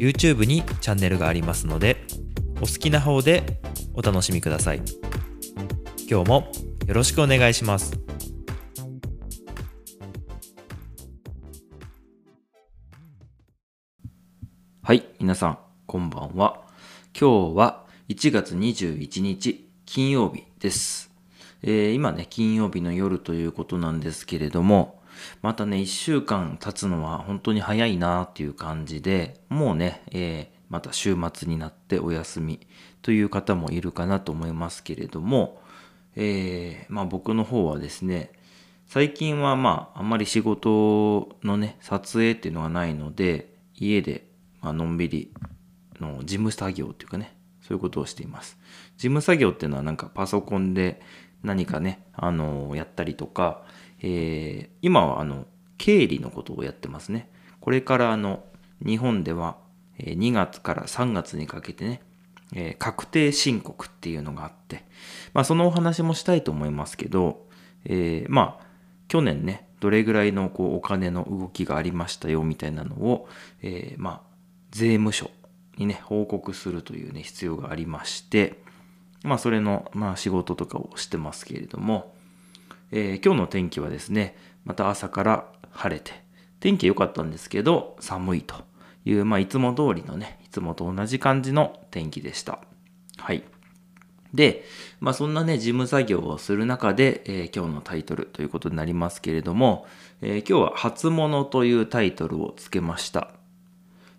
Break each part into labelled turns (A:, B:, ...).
A: YouTube にチャンネルがありますのでお好きな方でお楽しみください今日もよろしくお願いします
B: はい、皆さん、こんばんは。今日は1月21日、金曜日です。えー今ね、金曜日の夜ということなんですけれども、またね、1週間経つのは本当に早いなっていう感じで、もうね、えーまた週末になってお休みという方もいるかなと思いますけれども、えーまあ僕の方はですね、最近はまああんまり仕事のね撮影っていうのがないので家でまのんびりの事務作業っていうかねそういうことをしています。事務作業っていうのはなんかパソコンで何かねあのやったりとか、えー今はあの経理のことをやってますね。これからあの日本では2月から3月にかけてねえー確定申告っていうのがあって、まあ、そのお話もしたいと思いますけど、えーまあ去年ねどれぐらいのこうお金の動きがありましたよみたいなのを、えーまあ税務署にね報告するというね必要がありましてまあそれの、まあ、仕事とかをしてますけれども、えー今日の天気はですねまた朝から晴れて天気良かったんですけど寒いという、まあ、いつも通りのねいつもと同じ感じの天気でしたはいで、まあそんなね、事務作業をする中で、えー今日のタイトルということになりますけれども、えー今日は初物というタイトルをつけました。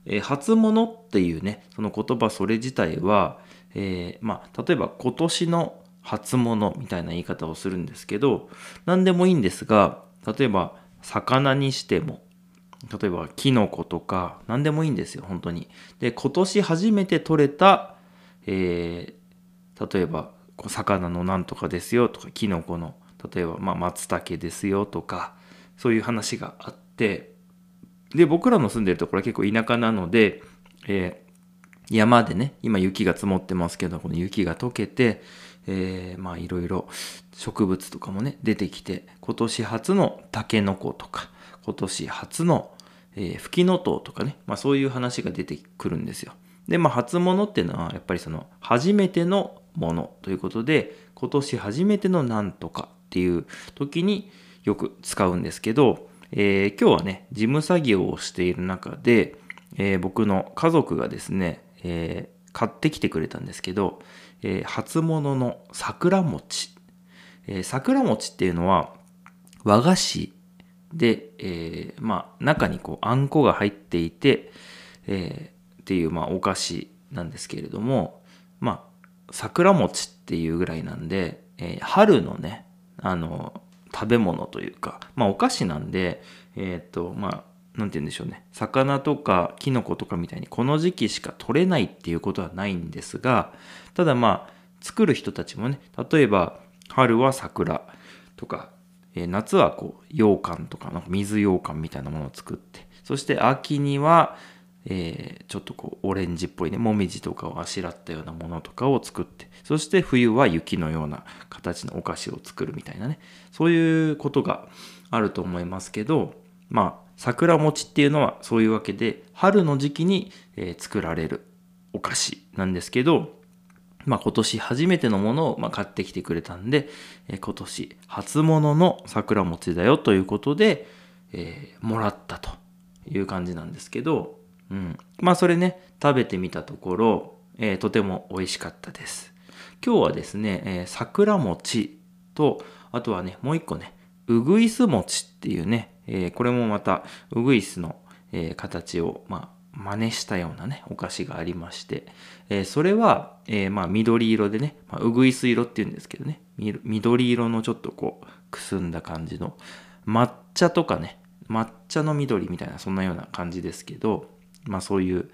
B: えー初物っていうね、その言葉それ自体は、えまあ例えば今年の初物みたいな言い方をするんですけど、何でもいいんですが、例えば魚にしても、例えばキノコとか何でもいいんですよ本当に。で今年初めて取れた、えー例えば魚のなんとかですよとかキノコの例えばまあ松茸ですよとかそういう話があってで僕らの住んでるところは結構田舎なので、えー山でね今雪が積もってますけどこの雪が溶けて、えーまあいろいろ植物とかもね出てきて今年初のタケノコとか今年初の、えー、フキノトウとかね、まあ、そういう話が出てくるんですよ。でまあ初物っていうのはやっぱりその初めてのものということで今年初めてのなんとかっていう時によく使うんですけど、えー今日はね事務作業をしている中で、えー僕の家族がですね、えー買ってきてくれたんですけど、えー初物の桜餅、えー桜餅っていうのは和菓子で、えーまあ中にこうあんこが入っていて、えっていうまあお菓子なんですけれどもまあ桜餅っていうぐらいなんで、え春のねあの食べ物というかまあお菓子なんでえっ、とまあなんて言うんでしょうね。魚とかキノコとかみたいにこの時期しか取れないっていうことはないんですがただまあ作る人たちもね例えば春は桜とか、えー夏はこう羊羹とかなんか水羊羹みたいなものを作ってそして秋には、えーちょっとこうオレンジっぽいねもみじとかをあしらったようなものとかを作ってそして冬は雪のような形のお菓子を作るみたいなねそういうことがあると思いますけどまあ桜餅っていうのはそういうわけで春の時期に、え作られるお菓子なんですけどまあ、今年初めてのものをま買ってきてくれたんで、え今年初物の桜餅だよということで、えーもらったという感じなんですけど、うん、まあそれね食べてみたところ、えーとても美味しかったです。今日はですね、えー桜餅とあとはねもう一個ねうぐいす餅っていうね、えーこれもまたうぐいすの、えー形をまあ真似したようなねお菓子がありまして、えーそれは、えまあ緑色でね、まあ、うぐいす色っていうんですけどね緑色のちょっとこうくすんだ感じの抹茶とかね抹茶の緑みたいなそんなような感じですけどまあそういう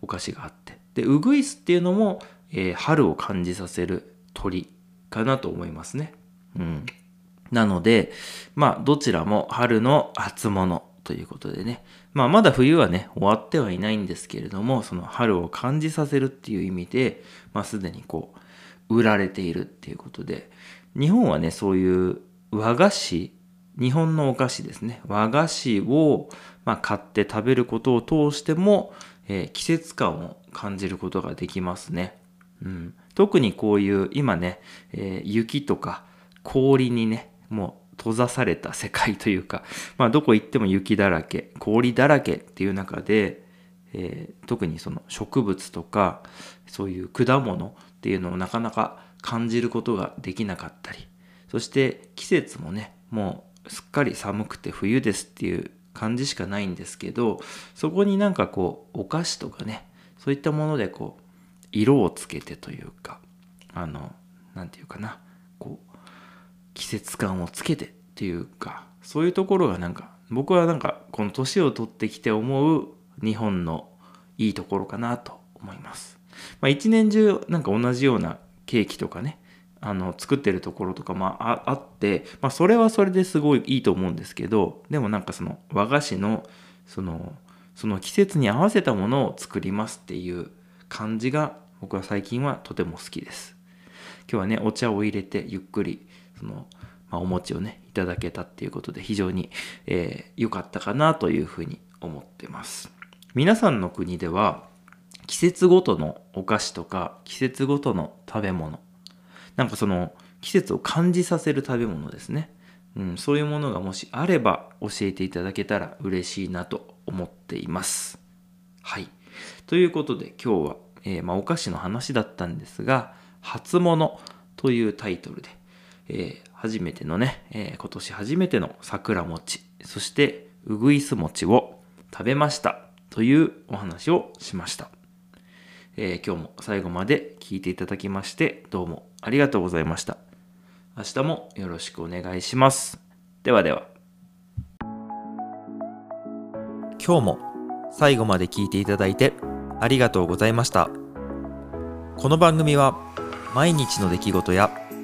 B: お菓子があってで、ウグイスっていうのも、え春を感じさせる鳥かなと思いますね。うん。なので、まあ、どちらも春の初物ということでね。まあ、まだ冬はね、終わってはいないんですけれども、その春を感じさせるっていう意味で、まあ、すでにこう、売られているっていうことで、日本はね、そういう和菓子、日本のお菓子ですね。和菓子を、まあ、買って食べることを通しても、えー季節感を感じることができますね。うん、特にこういう今ね、えー雪とか氷にねもう閉ざされた世界というか、まあ、どこ行っても雪だらけ氷だらけっていう中で、えー特にその植物とかそういう果物っていうのをなかなか感じることができなかったりそして季節もねもうすっかり寒くて冬ですっていう感じしかないんですけどそこになんかこうお菓子とかねそういったものでこう色をつけてというかあのなんていうかなこう季節感をつけてっていうかそういうところがなんか僕はなんかこの年を取ってきて思う日本のいいところかなと思います。まあ、一年中なんか同じようなケーキとかねあの作ってるところとかもああって、まあ、それはそれですごいいいと思うんですけどでもなんかその和菓子のそのその季節に合わせたものを作りますっていう感じが僕は最近はとても好きです。今日はねお茶を入れてゆっくりその、まあ、お餅をねいただけたっていうことで非常に良、えーかったかなというふうに思ってます。皆さんの国では季節ごとのお菓子とか季節ごとの食べ物なんかその季節を感じさせる食べ物ですね、うん、そういうものがもしあれば教えていただけたら嬉しいなと思っています。はい。ということで今日は、えーまあ、お菓子の話だったんですが「初物」というタイトルで、えー初めてのね、えー今年初めての桜餅そしてうぐいす餅を食べましたというお話をしましたえー今日も最後まで聞いていただきましてどうもありがとうございました。明日もよろしくお願いします。ではでは。
A: 今日も最後まで聞いていただいてありがとうございましたこの番組は毎日の出来事や